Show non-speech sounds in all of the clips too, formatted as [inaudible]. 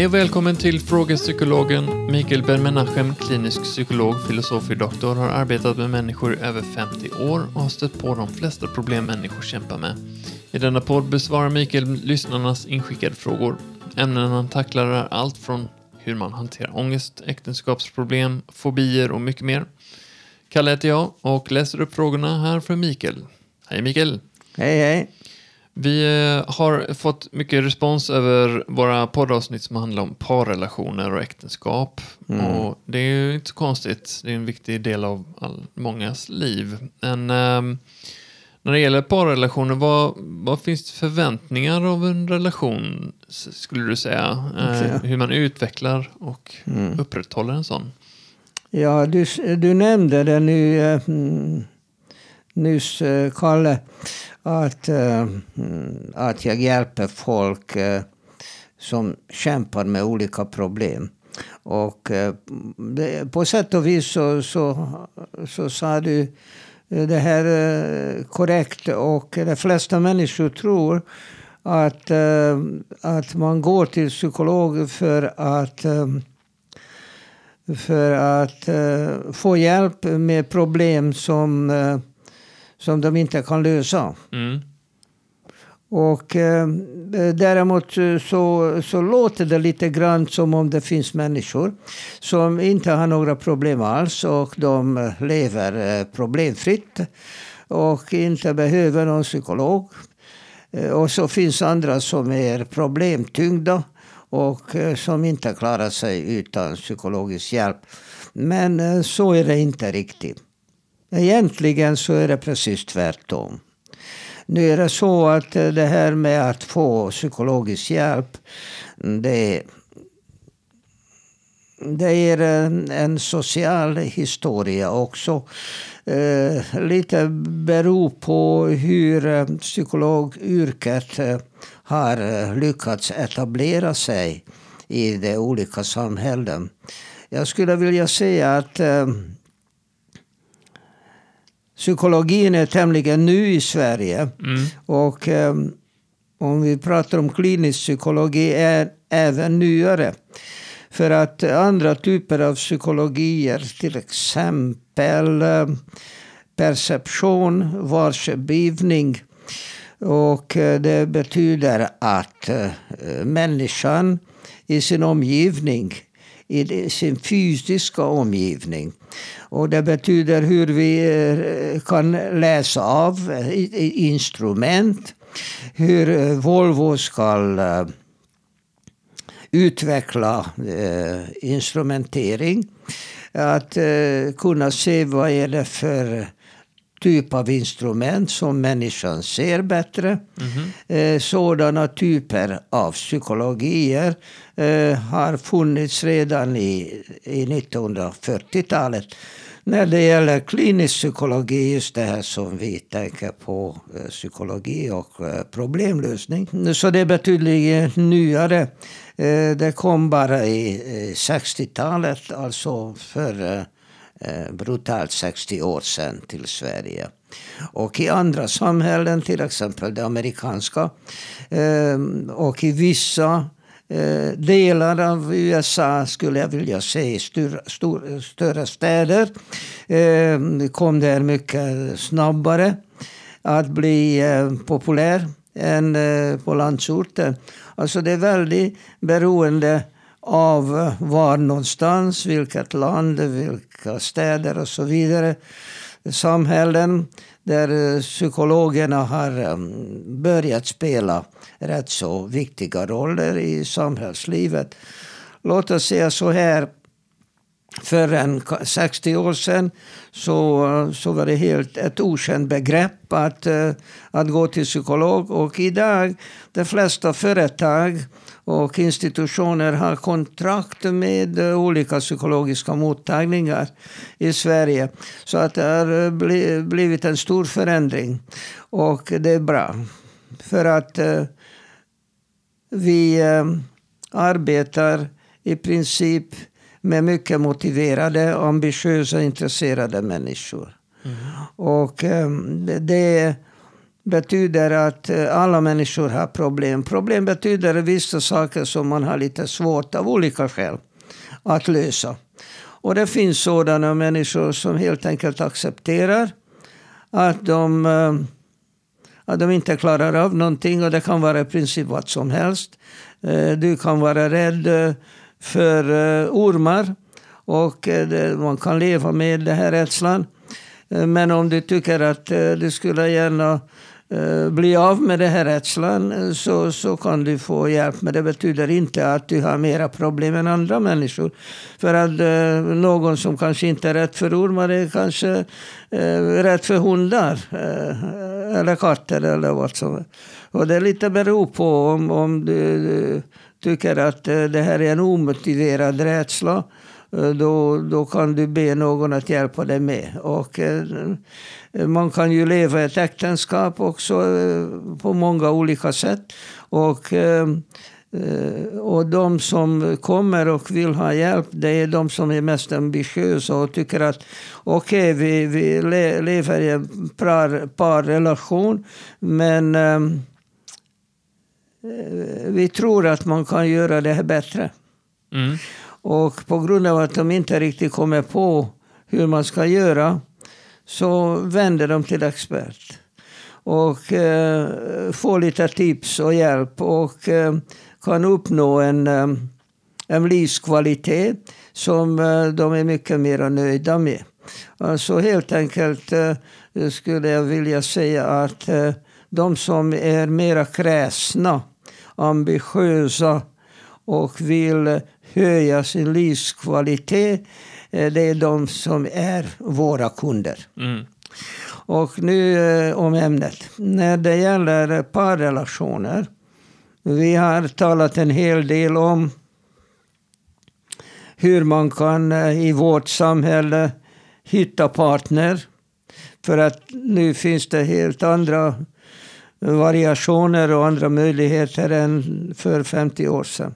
Hej och välkommen till Frågepsykologen. Mikael Ben-Menachem, klinisk psykolog, filosofie-doktor, har arbetat med människor i över 50 år och har stött på de flesta problem människor kämpar med. I denna podd besvarar Mikael lyssnarnas inskickade frågor. Ämnen han tacklar är allt från hur man hanterar ångest, äktenskapsproblem, fobier och mycket mer. Kalle heter jag och läser upp frågorna här för Mikael. Hej Mikael! Hej, hej. Vi eh, har fått mycket respons över våra poddavsnitt som handlar om parrelationer och äktenskap. Mm. Och det är ju inte så konstigt. Det är en viktig del av all, mångas liv. Men ehm, när det gäller parrelationer, vad, vad finns det förväntningar av en relation, skulle du säga? Eh, hur man utvecklar och Mm. upprätthåller en sån. Ja, du, du nämnde det nu eh, mm, nyss, eh, Kalle, att, eh, mm, att jag hjälper folk eh, som kämpar med olika problem. Och eh, på sätt och vis så, så, så sa du det här korrekt. Och de flesta människor tror att, att man går till psykolog för att för att få hjälp med problem som, som de inte kan lösa. Mm. Och eh, däremot eh, så, så låter det lite grann som om det finns människor som inte har några problem alls och de eh, lever eh, problemfritt och inte behöver någon psykolog. Och så finns andra som är problemtyngda och som inte klarar sig utan psykologisk hjälp. Men så är det inte riktigt. Egentligen så är det precis tvärtom. Nu är det så att eh, det här med att få psykologisk hjälp, det, det är en, social historia också. Eh, lite beror på hur eh, psykologyrket har lyckats etablera sig i de olika samhällen. Jag skulle vilja säga att psykologin är tämligen ny i Sverige. Mm. Och eh, om vi pratar om klinisk psykologi är även nyare. För att andra typer av psykologier, till exempel eh, perception, varsebivning. Och eh, det betyder att eh, människan i sin omgivning, i sin fysiska omgivning. Och det betyder hur vi eh, kan läsa av eh, instrument, hur eh, Volvo ska utveckla instrumentering. Att kunna se vad är det för typ av instrument som människan ser bättre. Eh, sådana typer av psykologier eh, har funnits redan i, i 1940-talet. När det gäller klinisk psykologi, just det här som vi tänker på, eh, psykologi och eh, problemlösning. Så det är betydligt nyare. Eh, Det kom bara i eh, 60-talet, alltså för Eh, brutalt 60 år sedan till Sverige. Och i andra samhällen, till exempel det amerikanska, eh, och i vissa eh, delar av USA, skulle jag vilja säga, stor, stor, större städer, kom det mycket snabbare att bli populär än på landsorten. Alltså det är väldigt beroende av eh, var någonstans, vilket land, vilka städer och så vidare. Samhällen där eh, psykologerna har eh, börjat spela rätt så viktiga roller i samhällslivet. Låt oss säga så här, för en 60 år sedan så, så var det helt ett okänt begrepp att, att gå till psykolog. Och idag, de flesta företag och institutioner har kontrakt med eh, olika psykologiska mottagningar i Sverige. Så att det har eh, bli, blivit en stor förändring. Och det är bra. För att eh, vi arbetar i princip med mycket motiverade, ambitiösa, intresserade människor. Och eh, det, det betyder att eh, alla människor har problem. Problem betyder vissa saker som man har lite svårt av olika skäl att lösa. Och det finns sådana människor som helt enkelt accepterar att de, eh, att de inte klarar av någonting och det kan vara i princip vad som helst. Eh, du kan vara rädd för ormar och man kan leva med den här rädslan. Men om du tycker att du skulle gärna Eh, bli av med den här rädslan eh, så, så kan du få hjälp. Men det betyder inte att du har mera problem än andra människor. För att eh, någon som kanske inte är rädd för ormar är kanske eh, rädd för hundar. Eh, eller katter eller vad som helst. Och det lite beror på om, om du, du tycker att eh, det här är en omotiverad rädsla. Eh, då, då kan du be någon att hjälpa dig med. Och, eh, man kan ju leva ett äktenskap också eh, på många olika sätt. Och, och de som kommer och vill ha hjälp, det är de som är mest ambitiösa och tycker att okej, okay, vi, vi lever i en par, parrelation, men ehm, vi tror att man kan göra det här bättre. Mm. Och på grund av att de inte riktigt kommer på hur man ska göra så vänder de till expert och eh, får lite tips och hjälp och eh, kan uppnå en, eh, en livskvalitet som eh, de är mycket mer nöjda med. Alltså helt enkelt eh, skulle jag vilja säga att eh, de som är mera kräsna, ambitiösa och vill höja sin livskvalitet Eh, det är de som är våra kunder. Mm. Och nu eh, om ämnet. När det gäller parrelationer. Vi har talat en hel del om hur man kan eh, i vårt samhälle hitta partner. För att nu finns det helt andra variationer och andra möjligheter än för 50 år sedan.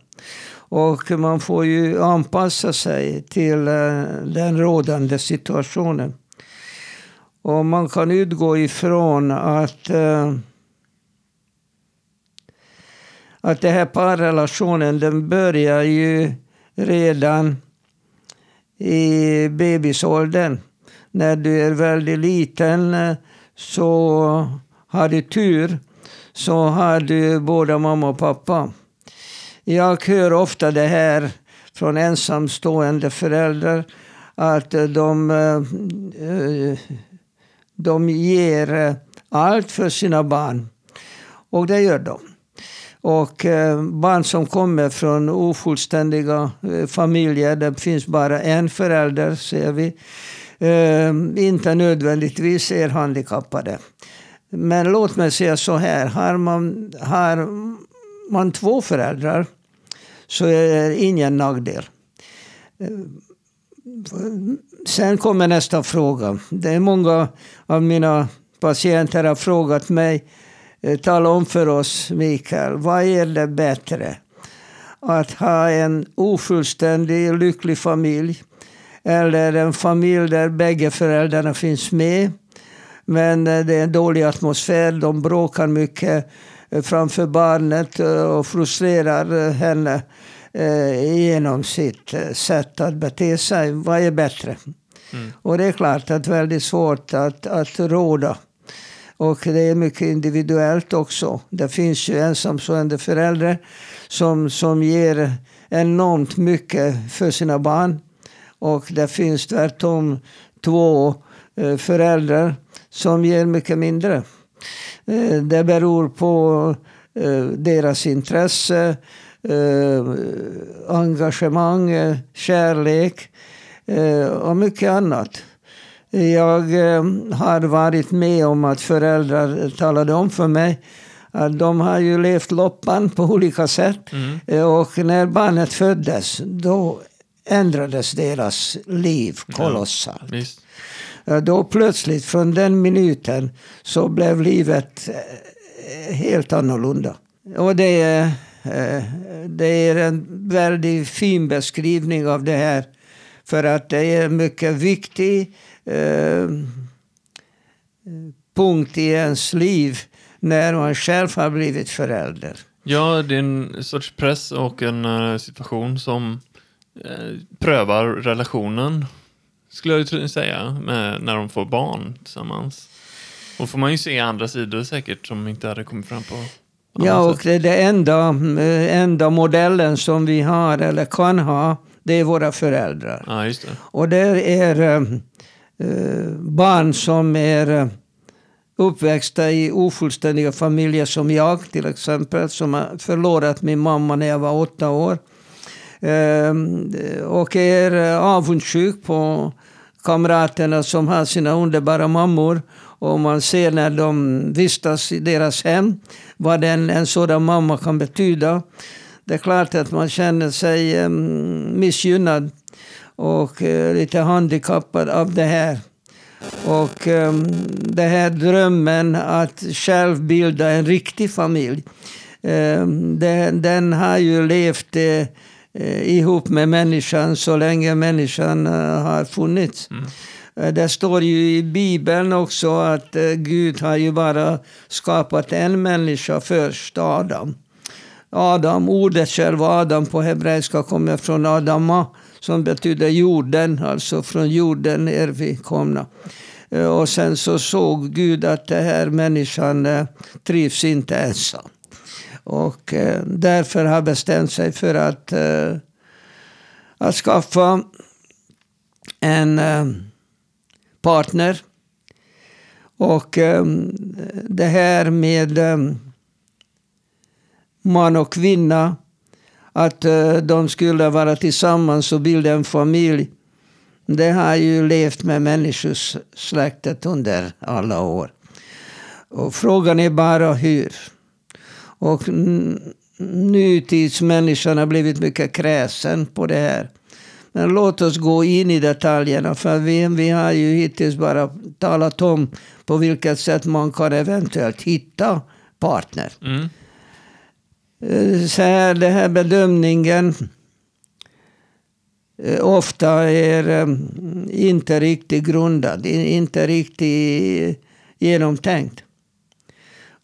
Och man får ju anpassa sig till eh, den rådande situationen. Och man kan utgå ifrån att, eh, att den här parrelationen den börjar ju redan i bebisåldern. När du är väldigt liten eh, så har du tur så har du både mamma och pappa. Jag hör ofta det här från ensamstående föräldrar att eh, de, eh, eh, de ger allt för sina barn. Och det gör de. Och barn som kommer från ofullständiga familjer, det finns bara en förälder, ser vi, inte nödvändigtvis är handikappade. Men låt mig säga så här, har man, har man två föräldrar så är det ingen nackdel. Sen kommer nästa fråga. Det är många av mina patienter har frågat mig, eh, tala om för oss Mikael, vad är det bättre? Att ha en ofullständig, lycklig familj eller en familj där bägge föräldrarna finns med men eh, det är en dålig atmosfär, de bråkar mycket framför barnet eh, och frustrerar eh, henne genom sitt sätt att bete sig. Vad är bättre? Mm. Och det är klart att det är väldigt svårt att, att råda. Och det är mycket individuellt också. Det finns ju ensamstående föräldrar som, som ger enormt mycket för sina barn. Och det finns tvärtom två föräldrar som ger mycket mindre. Eh, det beror på eh, deras intresse, eh, engagemang, kärlek och mycket annat. Jag har varit med om att föräldrar talade om för mig att de har ju levt loppan på olika sätt. Mm. Och när barnet föddes, då ändrades deras liv kolossalt. Ja, Eh, då plötsligt från den minuten så blev livet eh, helt annorlunda. Och det är, eh, det är en väldigt fin beskrivning av det här. För att det är en mycket viktig punkt i ens liv när man själv har blivit förälder. Ja, det är en sorts press och en situation som prövar relationen, skulle jag ju säga, med, när de får barn tillsammans. Och får man ju se andra sidor säkert som inte hade kommit fram på Ja, och det är det enda, eh, enda modellen som vi har eller kan ha, det är våra föräldrar. Ja, det. Och det är uh, barn som är uppväxta i ofullständiga familjer som jag till exempel, som har förlorat min mamma när jag var åtta år. Uh, och är avundsjuk på kamraterna som har sina underbara mammor. Och man ser när de vistas i deras hem vad en, en sådan mamma kan betyda. Det är klart att man känner sig ehm, missgynnad och eh, lite handikappad av det här. Och um, den här drömmen att själv bilda en riktig familj, um, den, den, har ju levt eh, ihop med människan så länge människan uh, har funnits. Mm. Det står ju i Bibeln också att Gud har ju bara skapat en människa först, Adam. Adam, ordet själv Adam på hebreiska kommer från Adama som betyder jorden, alltså från jorden är vi komna. Och sen så såg Gud att den här människan trivs inte ensam. Och eh, därför har bestämt sig för att, eh, att skaffa en eh, partner. Och det här med man och kvinna, att de skulle vara tillsammans och bilda en familj. Det har ju levt med människosläktet under alla år. Och frågan är bara hur. Och nutidsmänniskan har blivit mycket kräsen på det här. Men låt oss gå in i detaljerna för vi, vi har ju hittills bara talat om på vilket sätt man kan eventuellt hitta partner. Mm. Eh, så här, den här bedömningen eh, ofta är eh, inte riktigt grundad, inte riktigt genomtänkt.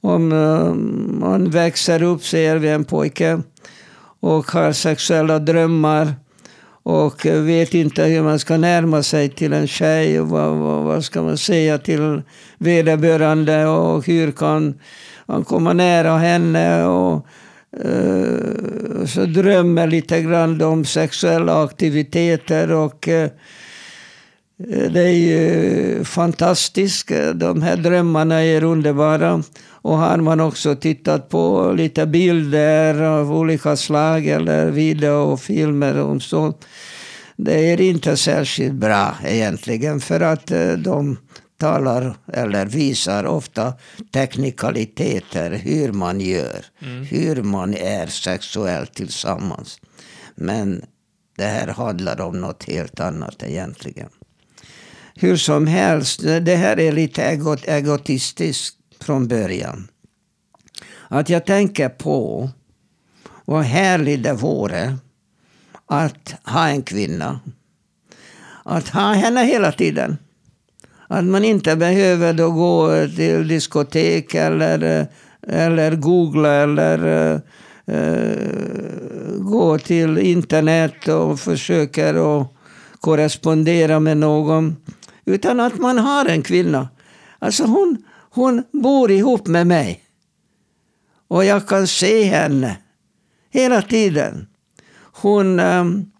Om eh, man växer upp, säger vi en pojke och har sexuella drömmar och vet inte hur man ska närma sig till en tjej och vad, vad, vad ska man säga till vederbörande och hur kan man komma nära henne och uh, så drömmer lite grann om sexuella aktiviteter och uh, det är ju fantastiskt. De här drömmarna är underbara. Och har man också tittat på lite bilder av olika slag eller video och filmer och så. Det är inte särskilt bra egentligen för att eh, de talar eller visar ofta teknikaliteter, hur man gör, mm. hur man är sexuellt tillsammans. Men det här handlar om något helt annat egentligen. Hur som helst, det här är lite egot, egotistiskt från början. Att jag tänker på vad härligt det vore att ha en kvinna. Att ha henne hela tiden. Att man inte behöver då gå till diskotek eller, eller googla eller uh, gå till internet och försöka korrespondera med någon. Utan att man har en kvinna. Alltså hon, hon bor ihop med mig. Och jag kan se henne hela tiden. Hon, um,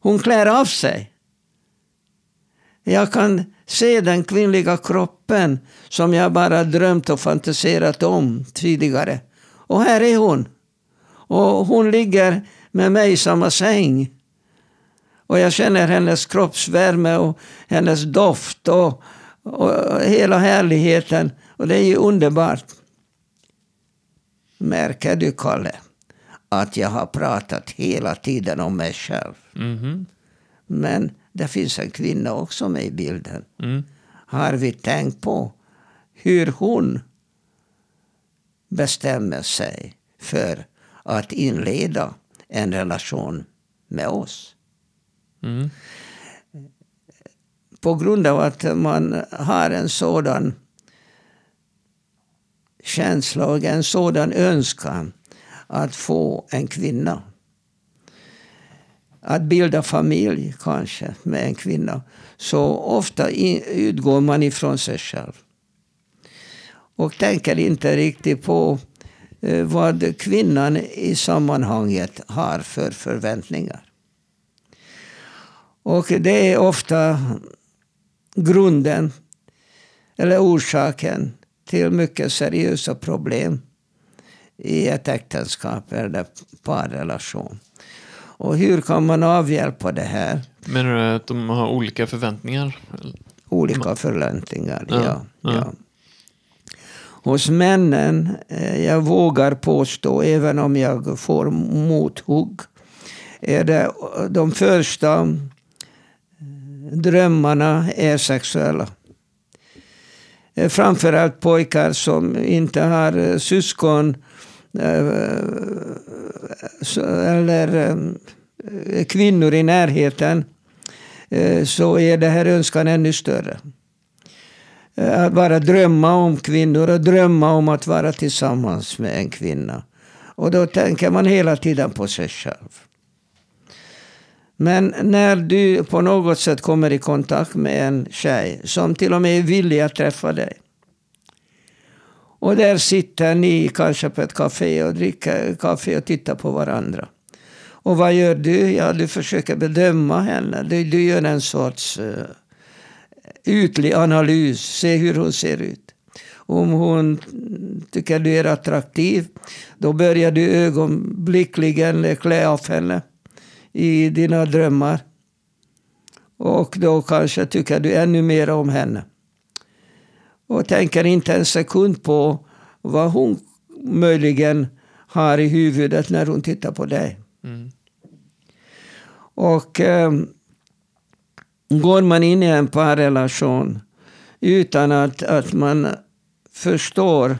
hon klär av sig. Jag kan se den kvinnliga kroppen som jag bara drömt och fantiserat om tidigare. Och här är hon. Och hon ligger med mig i samma säng. Och jag känner hennes kroppsvärme och hennes doft och, och hela härligheten. Och det är ju underbart. Märker du, Kalle, att jag har pratat hela tiden om mig själv? Mm -hmm. Men det finns en kvinna också med i bilden. Mm. Har vi tänkt på hur hon bestämmer sig för att inleda en relation med oss? Mm. På grund av att man har en sådan känsla och en sådan önskan att få en kvinna. Att bilda familj kanske med en kvinna. Så ofta utgår man ifrån sig själv. Och tänker inte riktigt på eh, vad kvinnan i sammanhanget har för förväntningar. Och det är ofta grunden eller orsaken till mycket seriösa problem i ett äktenskap eller parrelation. Och hur kan man avhjälpa det här? Menar du att de har olika förväntningar? Olika förväntningar, ja. ja, ja. Hos männen, eh, jag vågar påstå, även om jag får mothugg, är det de första drömmarna är sexuella. Eh, framförallt pojkar som inte har eh, syskon eh, eller kvinnor i närheten så är det här önskan ännu större. Att bara drömma om kvinnor och drömma om att vara tillsammans med en kvinna. Och då tänker man hela tiden på sig själv. Men när du på något sätt kommer i kontakt med en tjej som till och med är villig att träffa dig. Och där sitter ni kanske på ett kafé och dricker kaffe och tittar på varandra. Och vad gör du? Ja, du försöker bedöma henne. Du, du gör en sorts uh, ytlig analys, se hur hon ser ut. Om hon tycker du är attraktiv, då börjar du ögonblickligen klä av henne i dina drömmar. Och då kanske tycker du ännu mer om henne. Och tänker inte en sekund på vad hon möjligen har i huvudet när hon tittar på dig. Mm. Och eh, går man in i en parrelation utan att, att man förstår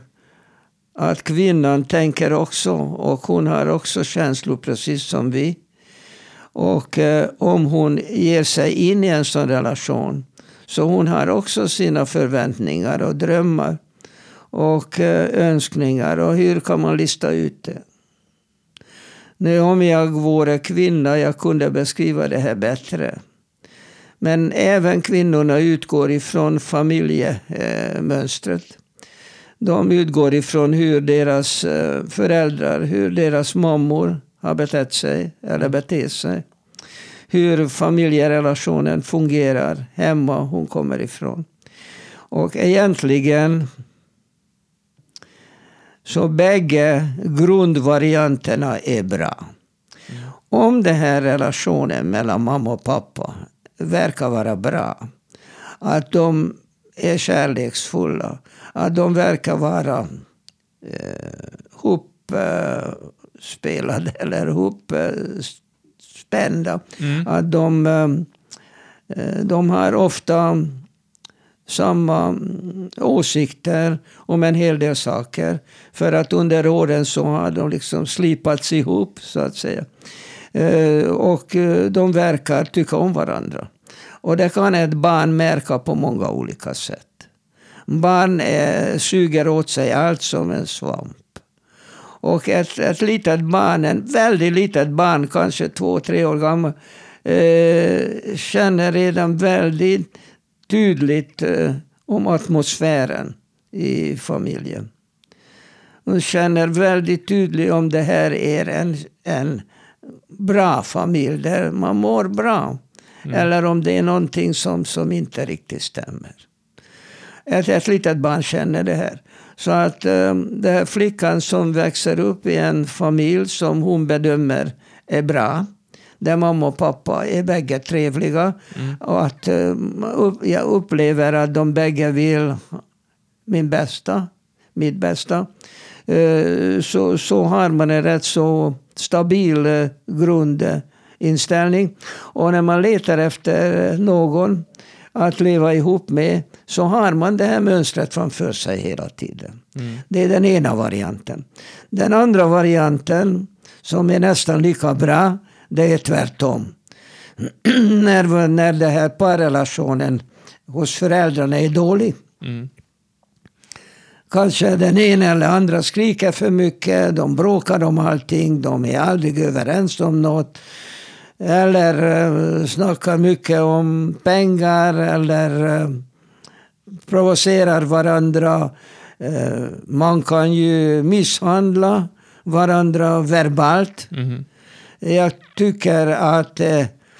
att kvinnan tänker också och hon har också känslor precis som vi. Och eh, om hon ger sig in i en sån relation så hon har också sina förväntningar och drömmar och eh, önskningar. Och hur kan man lista ut det? Nu om jag vore kvinna, jag kunde beskriva det här bättre. Men även kvinnorna utgår ifrån familjemönstret. De utgår ifrån hur deras eh, föräldrar, hur deras mammor har betett sig eller beter sig. Hur familjerelationen fungerar hemma hon kommer ifrån. Och egentligen så bägge grundvarianterna är bra. Om den här relationen mellan mamma och pappa verkar vara bra, att de är kärleksfulla, att de verkar vara eh, ihop eh, spelade [laughs] eller ihopspända. Mm. Att de, eh, de har ofta samma åsikter om en hel del saker. För att under åren så har de liksom slipats ihop, så att säga. Eh, och eh, de verkar tycka om varandra. Och det kan ett barn märka på många olika sätt. Barn är, suger åt sig allt som en svamp. Och ett, ett litet barn, en väldigt litet barn, kanske två, tre år gammal, eh, känner redan väldigt tydligt eh, om atmosfären i familjen. Hon känner väldigt tydligt om det här är en, en bra familj där man mår bra. Mm. Eller om det är någonting som, som inte riktigt stämmer. Ett, ett litet barn känner det här. Så att um, den här flickan som växer upp i en familj som hon bedömer är bra. Där mamma och pappa är bägge trevliga. Mm. Och att um, upp, jag upplever att de bägge vill min bästa, mitt bästa. Uh, så, så har man en rätt så stabil uh, grundinställning. Och när man letar efter någon att leva ihop med så har man det här mönstret framför sig hela tiden. Mm. Det är den ena varianten. Den andra varianten, som är nästan lika bra, det är tvärtom. [clears throat] när, när den här parrelationen hos föräldrarna är dålig. Mm. kanske den ena eller andra skriker för mycket, de bråkar om allting, de är aldrig överens om något. Eller uh, snackar mycket om pengar eller uh, provocerar varandra. Uh, man kan ju misshandla varandra verbalt. Mhm. Jag tycker att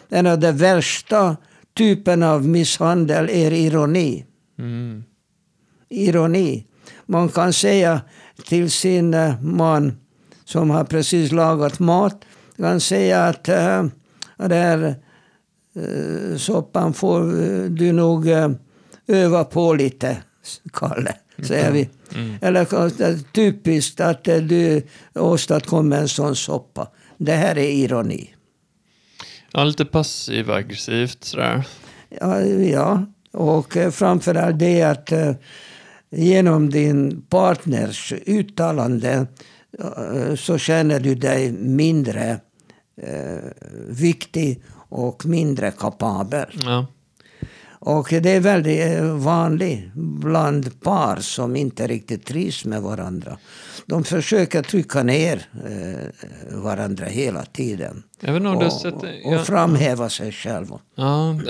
en av de värsta typen av misshandel är ironi. Mm. Ironi. Man kan säga till sin man som har precis lagat mat, kan säga att här uh, soppan får du nog öva på lite, Kalle, säger vi. Mm. Eller typiskt att du åstadkommer en sån soppa. Det här är ironi. Ja, lite passiv-aggressivt sådär. Ja, ja. och eh, framförallt det att eh, genom din partners uttalande eh, så känner du dig mindre eh, viktig och mindre kapabel. Ja. Och det är väldigt eh, vanligt bland par som inte riktigt trivs med varandra. De försöker trycka ner eh, varandra hela tiden. Och, sett... och jag- framhäva sig själva. Ja,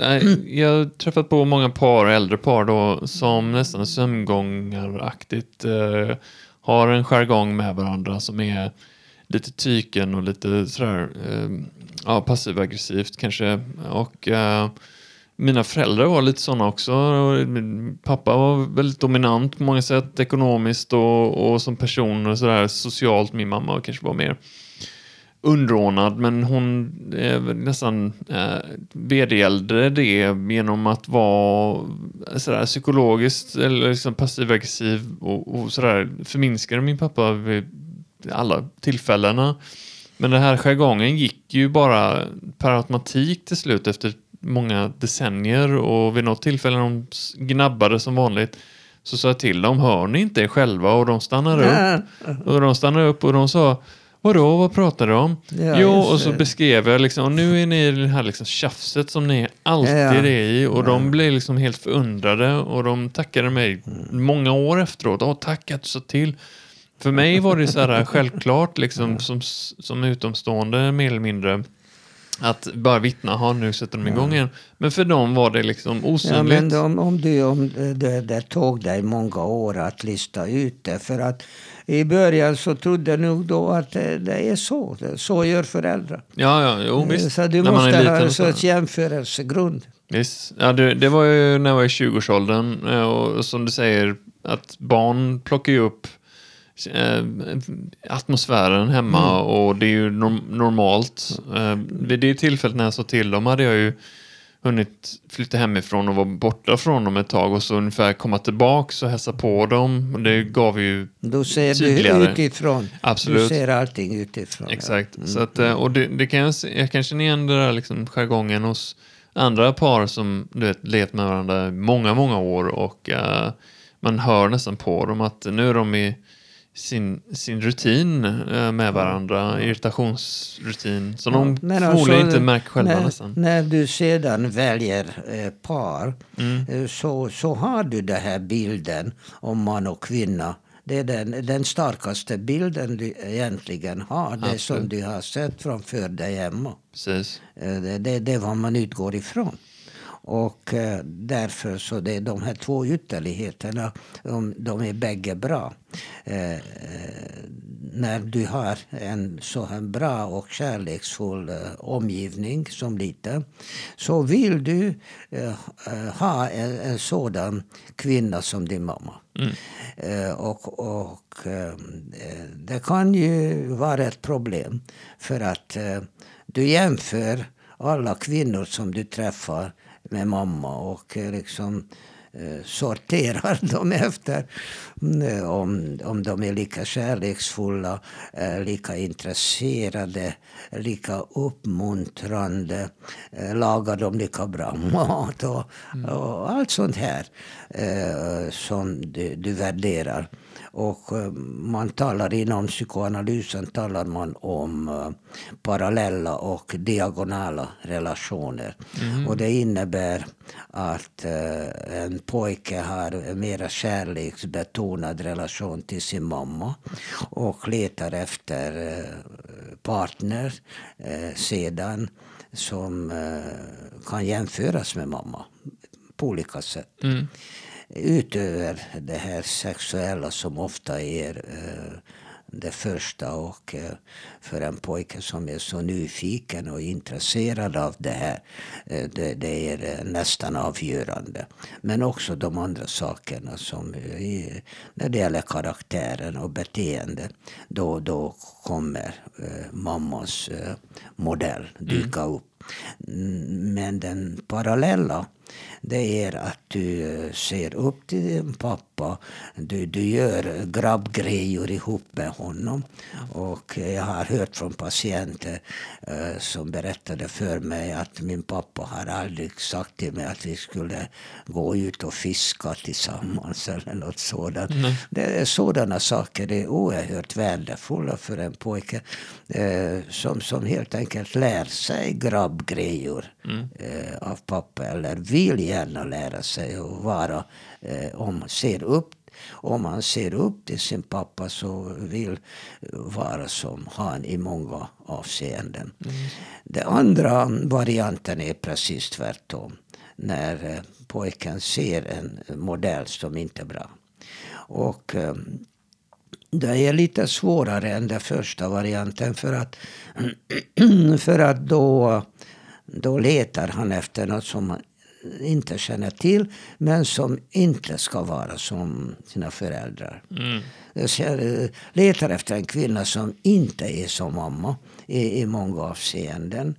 jag har träffat på många par, äldre par då, som nästan sömngångaraktigt eh, har en jargong med varandra som är lite tyken och lite sådär, eh, ja, passiv-aggressivt kanske. Och eh, mina föräldrar var lite sådana också. Och min pappa var väldigt dominant på många sätt, ekonomiskt och, och som person och sådär socialt. Min mamma kanske var mer underordnad men hon är nästan eh, vedergällde det genom att vara sådär psykologiskt eller liksom passiv-aggressiv och, och sådär förminskade min pappa vid alla tillfällena. Men den här jargongen gick ju bara per automatik till slut efter många decennier och vid något tillfälle när de gnabbade som vanligt så sa jag till dem, hör ni inte er själva? Och de stannade upp. Och de stannade upp och de sa, vadå, vad pratar du om? Ja, jo, och så det. beskrev jag liksom, och nu är ni i det här liksom tjafset som ni alltid Ja. är i. Och de blev liksom helt förundrade och de tackade mig Mm. många år efteråt. Åh, tack att du sa till. För mig var det så här självklart, liksom, som, som utomstående mer eller mindre, att bara vittna, ha nu sätter de igång igen. Men för dem var det liksom Ja, osynligt. men om, om, du, om det, det tog dig många år att lista ut det. För att i början så trodde nog då att det, det är så. Så gör föräldrar. Ja, ja, jo visst. Så du När måste ha en så. sorts jämförelsegrund. Visst. Ja, det, det var ju när jag var i 20-årsåldern eh, och som du säger att barn plockar ju upp eh, atmosfären hemma Mm. och det är ju norm- normalt. Eh, vid det tillfället när jag sa till dem hade jag ju hunnit flytta hemifrån och vara borta från dem ett tag och så ungefär komma tillbaka och hälsa på dem. Och det gav ju Då ser Tydligare. du utifrån. Absolut. Du ser allting utifrån. ja. Exakt. Mm. Så att, eh, och det, det kan jag, jag kan känna igen det där liksom jargongen hos andra par som du vet, levt med varandra många, många år och eh, man hör nästan på dem att nu är de i sin, sin rutin eh, med varandra, irritationsrutin, som de Men förmodligen alltså, inte märker själva när, nästan. När du sedan väljer eh, par Mm. eh, så, så har du den här bilden om man och kvinna. Det är den, den starkaste bilden du egentligen har. Det som du har sett framför dig hemma. Precis. Eh, Det, det, det är vad man utgår ifrån. Och eh, därför så det är de här två ytterligheterna, de, de är bägge bra. Eh, eh, när du har en så här bra och kärleksfull eh, omgivning som liten så vill du eh, eh, ha en, en sådan kvinna som din mamma. Eh, och och det kan ju vara ett problem för att du jämför alla kvinnor som du träffar med mamma och eh, liksom eh, sorterar [laughs] dem efter mm, om, om de är lika kärleksfulla, eh, lika intresserade, lika uppmuntrande, eh, lagar de lika bra [laughs] mat och, och allt sånt här eh, som du, du värderar. Och eh, man talar inom psykoanalysen talar man om eh, parallella och diagonala relationer. Och det innebär att eh, en pojke har en mera kärleksbetonad relation till sin mamma och letar efter partner sedan som kan jämföras med mamma på olika sätt. Mm. Utöver det här sexuella som ofta är det första och eh, för en pojke som är så nyfiken och intresserad av det här, eh, det, det är eh, nästan avgörande. Men också de andra sakerna som när det gäller karaktären och beteende, då, då kommer mammas modell dyka mm. upp. Men den parallella det är att du ser upp till din pappa. Du, du gör grabbgrejer ihop med honom. Och jag har hört från patienter uh, som berättade för mig att min pappa har aldrig sagt till mig att vi skulle gå ut och fiska tillsammans eller något sådant. Mm. Det är sådana saker är oerhört värdefulla för en pojke uh, som, som helt enkelt lär sig grabbgrejer mm. av pappa eller vill gärna lära sig att vara, eh, om ser upp om man ser upp till sin pappa så vill vara som han i många avseenden. Mm. Den andra varianten är precis tvärtom. När eh, pojken ser en modell som inte är bra. Och eh, det är lite svårare än den första varianten för att, [clears throat] för att då, då letar han efter något som inte känner till men som inte ska vara som sina föräldrar. Mm. Jag letar efter en kvinna som inte är som mamma i, i många avseenden.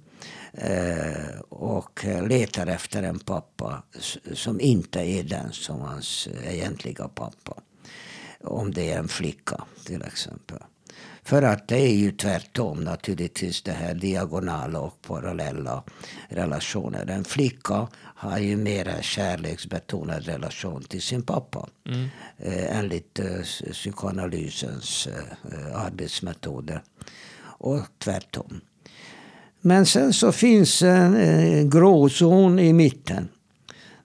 Eh, och letar efter en pappa som inte är den som hans egentliga pappa. Om det är en flicka till exempel. För att det är ju tvärtom naturligtvis det här diagonala och parallella relationer. En flicka har ju mer kärleksbetonad relation till sin pappa. Mm. Eh, enligt eh, psykoanalysens eh, arbetsmetoder. Och tvärtom. Men sen så finns en eh, gråzon i mitten.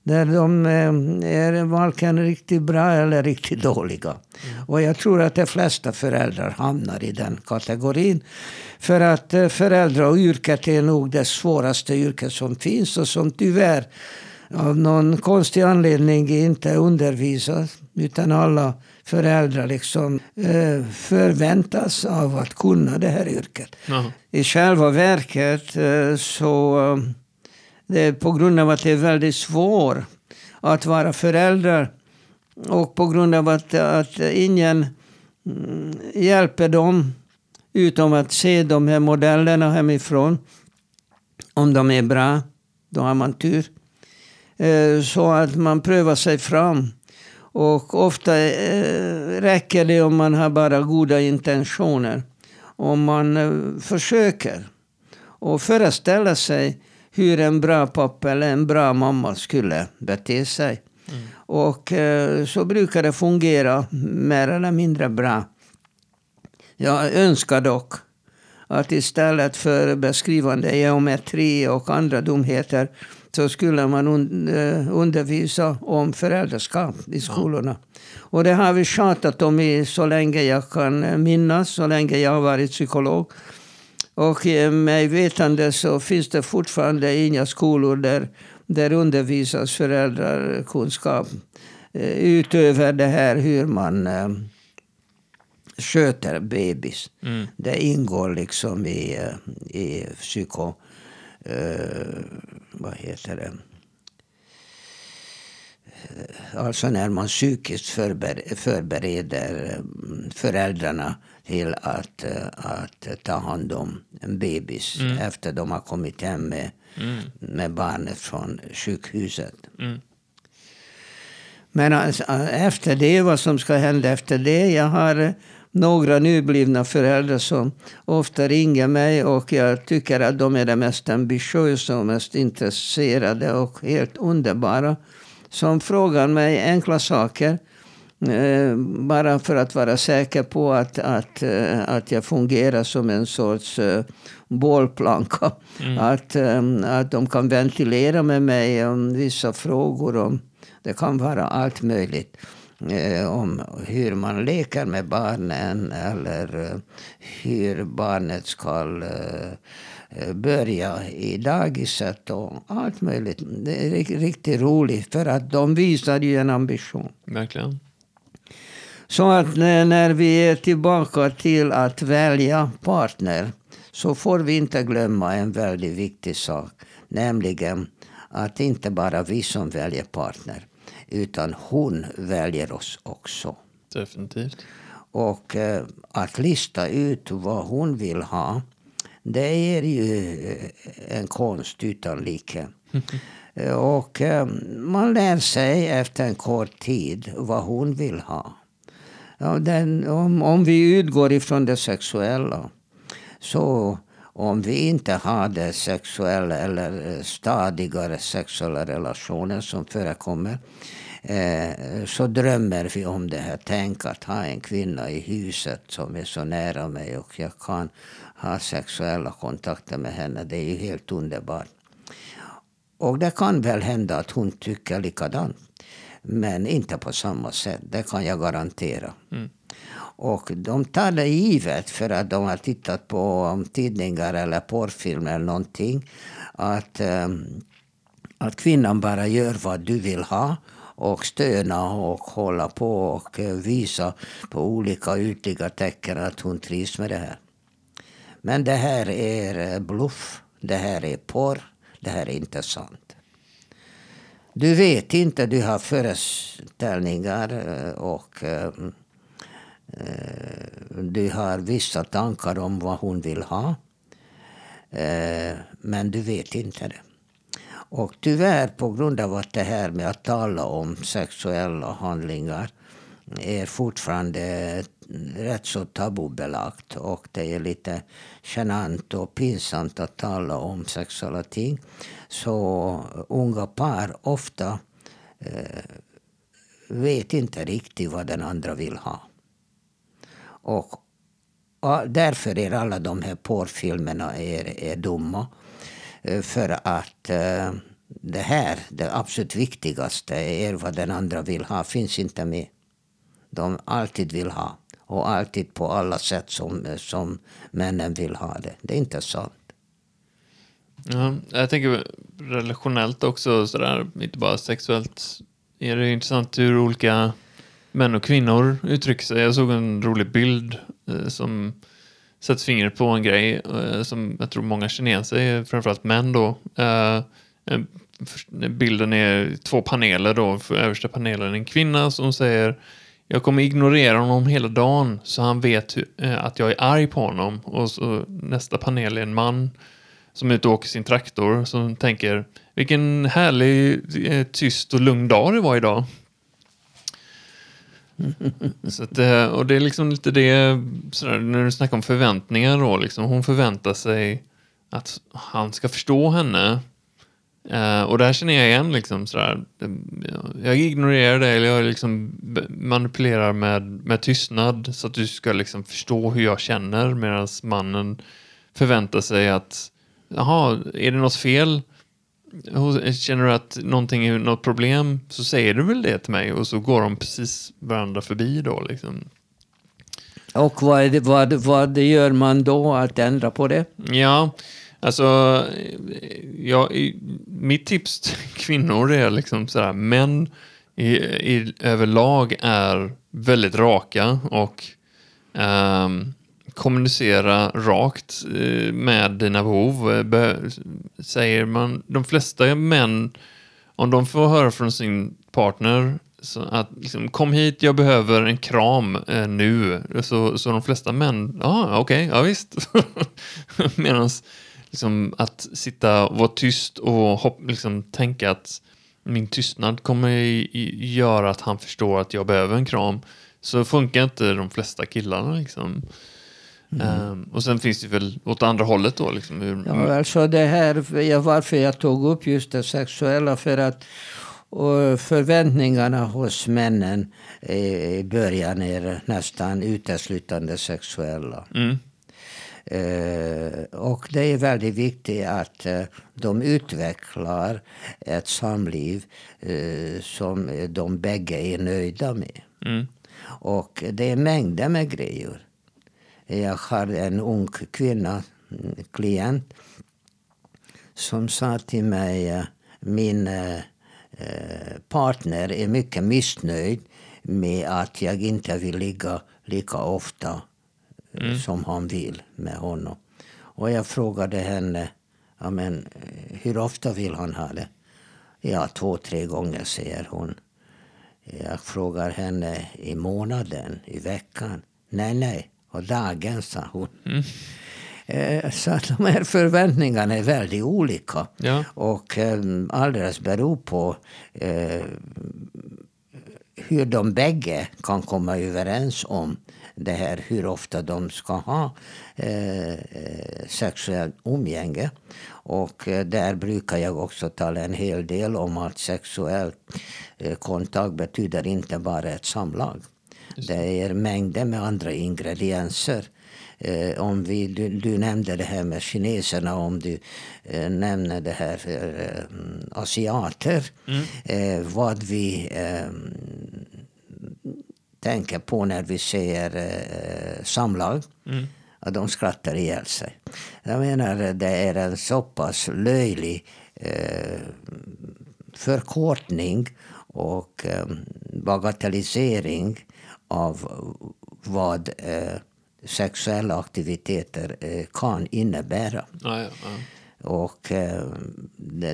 Där de eh, är varken riktigt bra eller riktigt dåliga. Mm. Och jag tror att de flesta föräldrar hamnar i den kategorin. För att eh, föräldrayrket är nog det svåraste yrket som finns och som tyvärr av någon konstig anledning inte undervisas. Utan alla föräldrar liksom eh, förväntas av att kunna det här yrket. Mm. I själva verket så det är på grund av att det är väldigt svårt att vara förälder och på grund av att, att ingen mm, hjälper dem utom att se de här modellerna hemifrån. Om de är bra, då har man tur. Eh, så att man prövar sig fram. Och ofta eh, räcker det om man har bara goda intentioner. Om man eh, försöker och föreställa sig hur en bra pappa eller en bra mamma skulle bete sig. Mm. Och så brukar det fungera mer eller mindre bra. Jag önskar dock att istället för beskrivande geometri och andra dumheter så skulle man eh, undervisa om föräldraskap i skolorna. Och det har vi tjatat om i så länge jag kan minnas, så länge jag har varit psykolog. Och eh, mig vetande så finns det fortfarande inga skolor där, där undervisas föräldrakunskap. Eh, utöver det här hur man sköter bebis. Mm. Det ingår liksom i, i psyko... Uh, vad heter det? Alltså när man psykiskt förber förbereder föräldrarna till att, eh, att ta hand om en bebis mm. efter de har kommit hem med, mm. med barnet från sjukhuset. Mm. Men alltså, efter det, vad som ska hända efter det. Jag har några nyblivna föräldrar som ofta ringer mig och jag tycker att de är de mest ambitiösa och mest intresserade och helt underbara. Som frågar mig enkla saker Eh, bara för att vara säker på att, att, eh, att jag fungerar som en sorts uh, bollplanka. Mm. Att, att de kan ventilera med mig om vissa frågor om Det kan vara allt möjligt. Eh, om hur man leker med barnen eller eh, hur barnet ska eh, börja i dagiset och allt möjligt. Det är riktigt roligt för att de visar ju en ambition. Verkligen. Så att när vi är tillbaka till att välja partner så får vi inte glömma en väldigt viktig sak. Nämligen att inte bara vi som väljer partner. Utan hon väljer oss också. Definitivt. Och eh, att lista ut vad hon vill ha. Det är ju eh, en konst utan like. [laughs] Och eh, man lär sig efter en kort tid vad hon vill ha. Ja, den, om, om vi utgår ifrån det sexuella. Så om vi inte hade sexuella eller stadigare sexuella relationer som förekommer. Eh, så drömmer vi om det här. Tänk att ha en kvinna i huset som är så nära mig och jag kan ha sexuella kontakter med henne. Det är ju helt underbart. Och det kan väl hända att hon tycker likadant. Men inte på samma sätt, det kan jag garantera. Mm. Och de tar det givet för att de har tittat på tidningar eller porrfilmer eller någonting. Att, um, att kvinnan bara gör vad du vill ha och stöna och hålla på och eh, visa på olika ytliga tecken att hon trivs med det här. Men det här är eh, bluff. Det här är porr. Det här är inte sant. Du vet inte, du har föreställningar eh, och Eh, du har vissa tankar om vad hon vill ha. Eh, men du vet inte det. Och tyvärr på grund av att det här med att tala om sexuella handlingar är fortfarande rätt så tabubelagt och det är lite genant och pinsamt att tala om sexuella ting. Så unga par ofta eh, vet inte riktigt vad den andra vill ha. Och, och därför är alla de här porrfilmerna är, är dumma. Eh, för att eh, det här, det absolut viktigaste, är vad den andra vill ha, finns inte med. De alltid vill ha. Och alltid på alla sätt som, eh, som männen vill ha det. Det är inte sant. Ja, jag tänker relationellt också, sådär, inte bara sexuellt. Är det intressant hur olika män och kvinnor uttrycker sig. Jag såg en rolig bild eh, som sätter fingret på en grej eh, som jag tror många känner igen sig, framförallt män då. Eh, bilden är två paneler då. För översta panelen är en kvinna som säger jag kommer ignorera honom hela dagen så han vet eh, att jag är arg på honom. Och så nästa panel är en man som är ute och åker sin traktor som tänker vilken härlig, eh, tyst och lugn dag det var idag. [laughs] Så att, eh, och det är liksom lite det, sådär, när du snackar om förväntningar då, liksom, hon förväntar sig att han ska förstå henne. Uh, och där känner jag igen liksom sådär, eh, jag ignorerar det eller jag liksom manipulerar med, med tystnad så att du ska liksom förstå hur jag känner medan mannen förväntar sig att, jaha, är det något fel? Känner du att någonting är något problem så säger du väl det till mig och så går de precis varandra förbi då liksom. Och vad, det, vad, vad gör man då att ändra på det? Ja, alltså ja, mitt tips till kvinnor är liksom sådär, män i, i, överlag är väldigt raka och um, kommunicera rakt eh, med dina behov. Eh, säger man, de flesta män, om de får höra från sin partner så att liksom, kom hit, jag behöver en kram eh, nu. Så, så de flesta män, ja okej, okay, ja visst. [laughs] Medan liksom, att sitta och vara tyst och hopp, liksom, tänka att min tystnad kommer göra att han förstår att jag behöver en kram. Så funkar inte de flesta killarna liksom. Mm. Um, och sen finns det väl åt andra hållet då? Liksom, hur, ja, alltså det här, varför jag tog upp just det sexuella, för att och förväntningarna hos männen i början är nästan uteslutande sexuella. Mm. Eh, och det är väldigt viktigt att eh, de utvecklar ett samliv eh, som de bägge är nöjda med. Mm. Och det är mängder med grejer. Jag har en ung kvinna, en klient, som sa till mig eh, min eh, eh, partner är mycket missnöjd med att jag inte vill ligga lika ofta Mm. som han vill med honom. Och jag frågade henne, men, hur ofta vill han ha det? Ja, två, tre gånger, säger hon. Jag frågar henne i månaden, i veckan. Nej, nej, och dagen, sa hon. Mm. Eh, Så att de här förväntningarna är väldigt olika. Ja. Och eh, alldeles beror på eh, hur de bägge kan komma överens om det här, hur ofta de ska ha eh, sexuellt umgänge. Och eh, där brukar jag också tala en hel del om att sexuell eh, kontakt betyder inte bara ett samlag. Det är mängder med andra ingredienser. Eh, om vi, du, du nämnde det här med kineserna, om du eh, nämner det här eh, asiater. Eh, vad vi eh, tänker på när vi säger eh, samlag. Att de skrattar ihjäl sig. Jag menar, det är en så pass löjlig förkortning och bagatellisering av vad eh, sexuella aktiviteter eh, kan innebära. Ja, ja, ja. Och eh,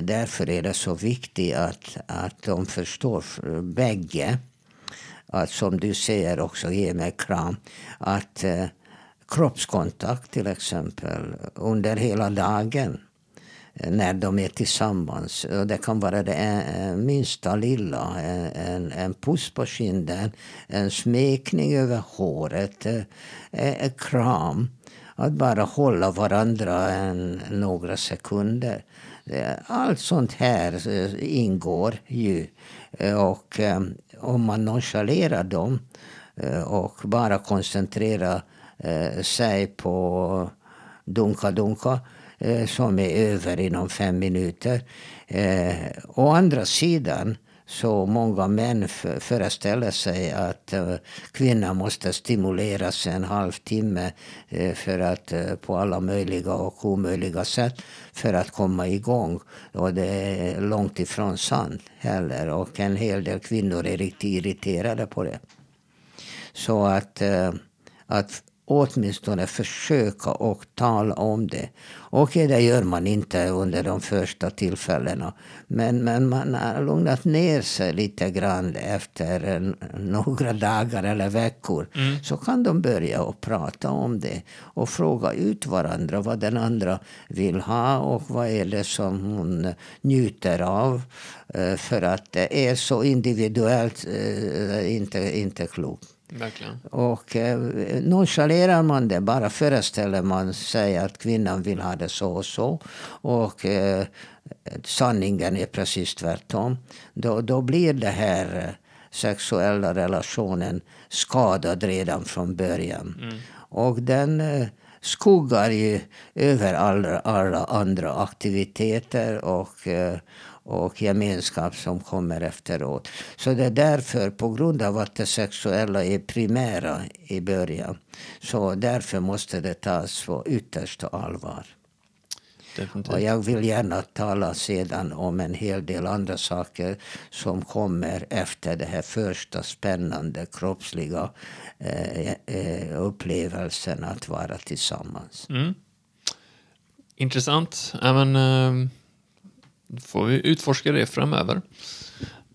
därför är det så viktigt att, att de förstår bägge. Att som du säger också, ge mig kram. Att eh, kroppskontakt till exempel under hela dagen Eh, när de är tillsammans. Och det kan vara det eh, eh, minsta lilla. En, en, en puss på kinden, en smekning över håret, en kram. Att bara hålla varandra en, några sekunder. Allt sånt här ingår ju. Och om man nonchalerar dem och bara koncentrerar sig på dunka-dunka eh, Eh, som är över inom fem minuter. Eh, å andra sidan så många män föreställer sig att eh, kvinnan måste stimuleras en halvtimme eh, för att på alla möjliga och omöjliga sätt för att komma igång. Och det är långt ifrån sant heller. Och en hel del kvinnor är riktigt irriterade på det. Så att, att åtminstone försöka och tala om det. Okej, det gör man inte under de första tillfällena. Men, men man har lugnat ner sig lite grann efter en, några dagar eller veckor. Så kan de börja och prata om det och fråga ut varandra vad den andra vill ha och vad är det som hon njuter av. Eh, För att det är så individuellt, eh, inte, inte klokt. Verkligen. Och eh, nonchalerar man det, bara föreställer man sig att kvinnan vill ha det så och så. Och eh, sanningen är precis tvärtom. Då, då blir det här eh, sexuella relationen skadad redan från början. Och den eh, skuggar ju över alla, alla andra aktiviteter och, eh, och gemenskap som kommer efteråt. Så det är därför, på grund av att det sexuella är primära i början, så därför måste det tas på yttersta allvar. Och Definitivt. jag vill gärna tala sedan om en hel del andra saker som kommer efter den här första spännande kroppsliga eh, eh, upplevelsen att vara tillsammans. Mm. Intressant. Men, eh, får vi utforska det framöver.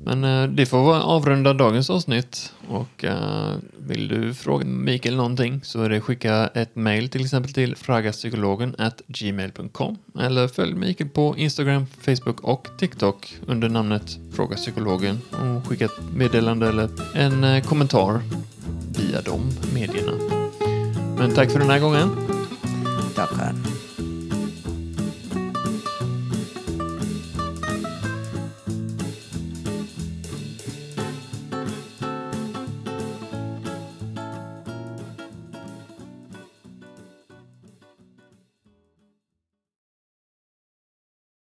Men eh, det får vara avrunda dagens avsnitt. Och eh, vill du fråga Mikael någonting så är det skicka ett mail till exempel till fragapsykologen at gmail.com eller följ Mikael på Instagram, Facebook och TikTok under namnet Fråga Psykologen och skicka ett meddelande eller en eh, kommentar via de medierna. Men tack för den här gången. Tackar.